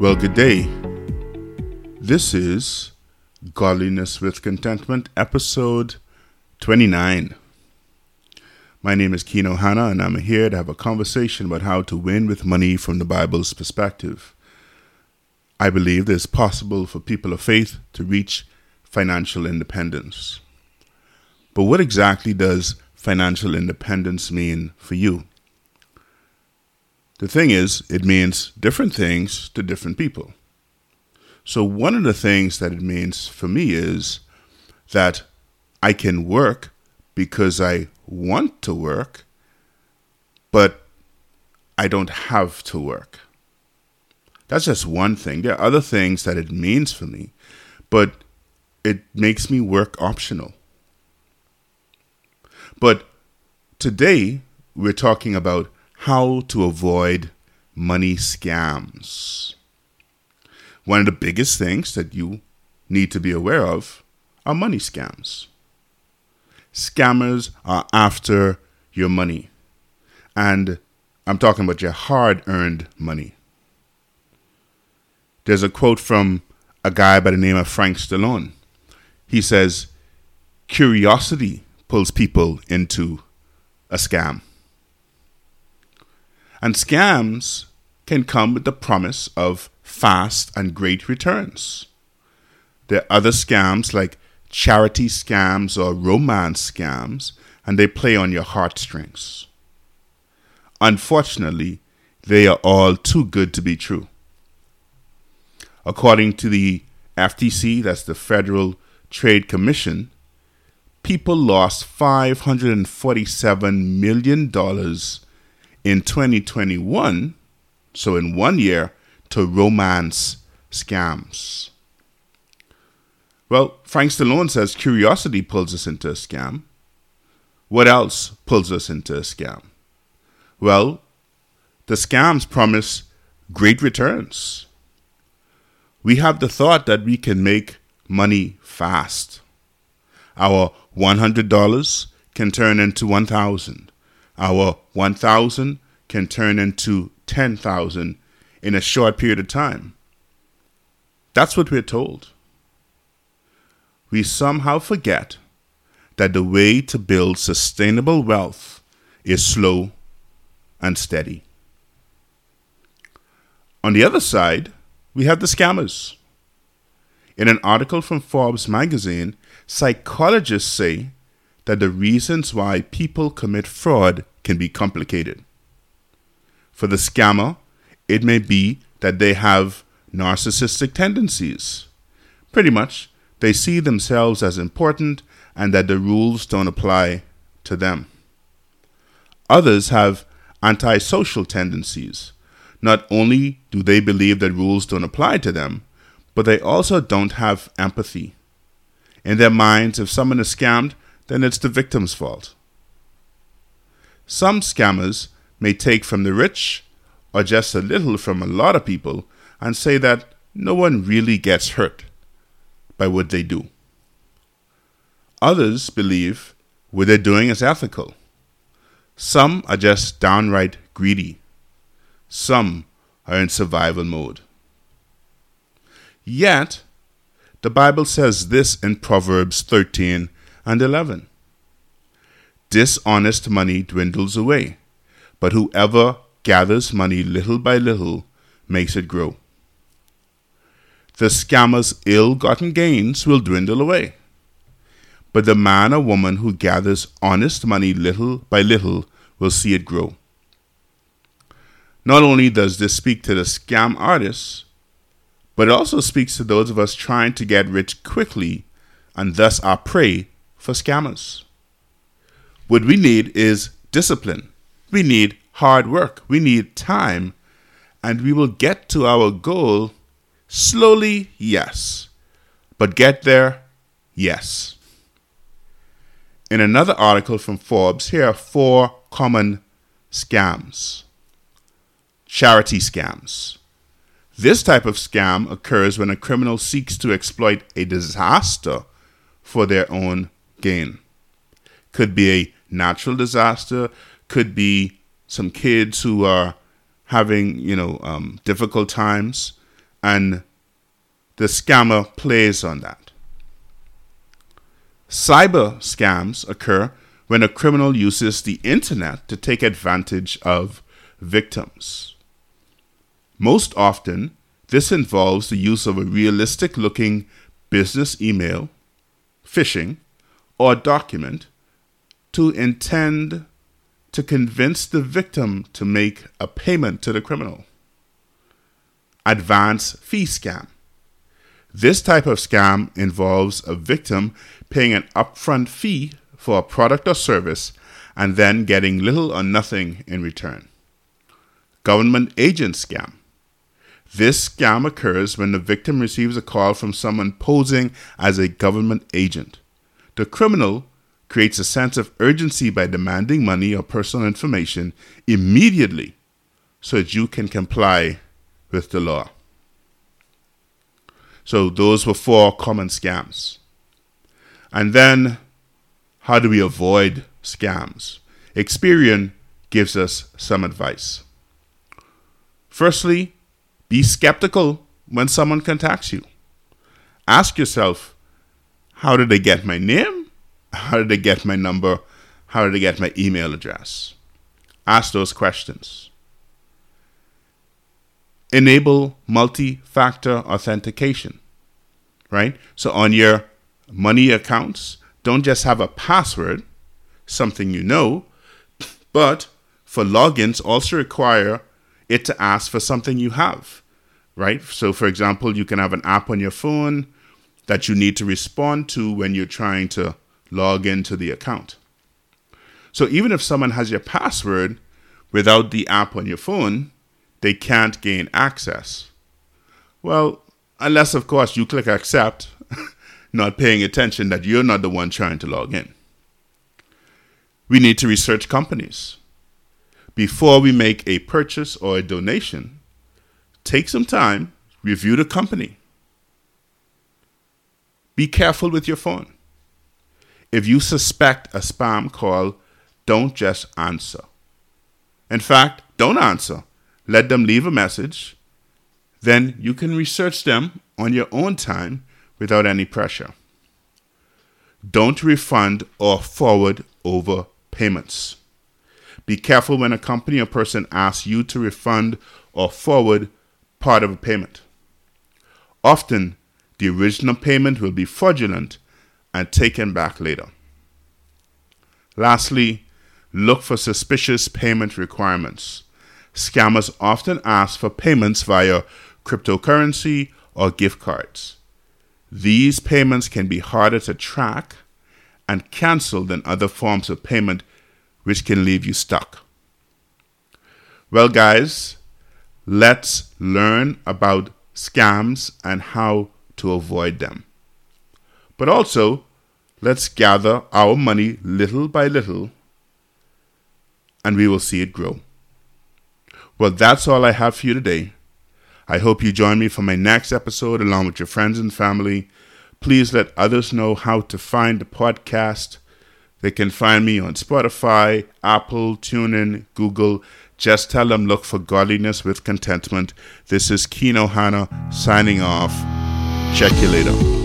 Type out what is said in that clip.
Well, good day. This is Godliness with Contentment, episode 29. My name is Keno Hanna, and I'm here to have a conversation about how to win with money from the Bible's perspective. I believe it is possible for people of faith to reach financial independence. But what exactly does financial independence mean for you? The thing is, it means different things to different people. So, one of the things that it means for me is that I can work because I want to work, but I don't have to work. That's just one thing. There are other things that it means for me, but it makes me work optional. But today, we're talking about how to avoid money scams. One of the biggest things that you need to be aware of are money scams. Scammers are after your money, and I'm talking about your hard earned money. There's a quote from a guy by the name of Frank Stallone. He says, Curiosity pulls people into a scam. And scams can come with the promise of fast and great returns. There are other scams like charity scams or romance scams, and they play on your heartstrings. Unfortunately, they are all too good to be true. According to the FTC, that's the Federal Trade Commission, people lost $547 million in 2021, so in one year, to romance scams. Well, Frank Stallone says curiosity pulls us into a scam. What else pulls us into a scam? Well, the scams promise great returns. We have the thought that we can make money fast. Our $100 can turn into 1000. Our 1000 can turn into 10,000 in a short period of time. That's what we're told. We somehow forget that the way to build sustainable wealth is slow and steady. On the other side, we have the scammers. In an article from Forbes magazine, psychologists say that the reasons why people commit fraud can be complicated. For the scammer, it may be that they have narcissistic tendencies. Pretty much, they see themselves as important and that the rules don't apply to them. Others have antisocial tendencies. Not only do they believe that rules don't apply to them, but they also don't have empathy. In their minds, if someone is scammed, then it's the victim's fault. Some scammers may take from the rich or just a little from a lot of people and say that no one really gets hurt by what they do. Others believe what they're doing is ethical. Some are just downright greedy. Some are in survival mode. Yet, the Bible says this in Proverbs 13 and 11 Dishonest money dwindles away, but whoever gathers money little by little makes it grow. The scammer's ill gotten gains will dwindle away, but the man or woman who gathers honest money little by little will see it grow. Not only does this speak to the scam artists, but it also speaks to those of us trying to get rich quickly and thus are prey for scammers. What we need is discipline. We need hard work. We need time. And we will get to our goal slowly, yes. But get there, yes. In another article from Forbes, here are four common scams charity scams. This type of scam occurs when a criminal seeks to exploit a disaster for their own gain. Could be a natural disaster, could be some kids who are having, you know, um, difficult times, and the scammer plays on that. Cyber scams occur when a criminal uses the internet to take advantage of victims. Most often, this involves the use of a realistic looking business email, phishing, or document to intend to convince the victim to make a payment to the criminal. Advance fee scam. This type of scam involves a victim paying an upfront fee for a product or service and then getting little or nothing in return. Government agent scam. This scam occurs when the victim receives a call from someone posing as a government agent. The criminal creates a sense of urgency by demanding money or personal information immediately so that you can comply with the law. So, those were four common scams. And then how do we avoid scams? Experian gives us some advice. Firstly, be skeptical when someone contacts you. Ask yourself, how did they get my name? How did they get my number? How did they get my email address? Ask those questions. Enable multi factor authentication, right? So on your money accounts, don't just have a password, something you know, but for logins, also require it to ask for something you have, right? So, for example, you can have an app on your phone that you need to respond to when you're trying to log into the account. So, even if someone has your password without the app on your phone, they can't gain access. Well, unless, of course, you click accept not paying attention that you're not the one trying to log in. We need to research companies. Before we make a purchase or a donation, take some time, review the company. Be careful with your phone. If you suspect a spam call, don't just answer. In fact, don't answer. Let them leave a message. Then you can research them on your own time without any pressure. Don't refund or forward over payments. Be careful when a company or person asks you to refund or forward part of a payment. Often, the original payment will be fraudulent and taken back later. Lastly, look for suspicious payment requirements. Scammers often ask for payments via cryptocurrency or gift cards. These payments can be harder to track and cancel than other forms of payment, which can leave you stuck. Well, guys, let's learn about scams and how to avoid them. But also, let's gather our money little by little and we will see it grow. Well, that's all I have for you today. I hope you join me for my next episode along with your friends and family. Please let others know how to find the podcast. They can find me on Spotify, Apple, TuneIn, Google. Just tell them look for godliness with contentment. This is Kino Hana signing off. Check you later.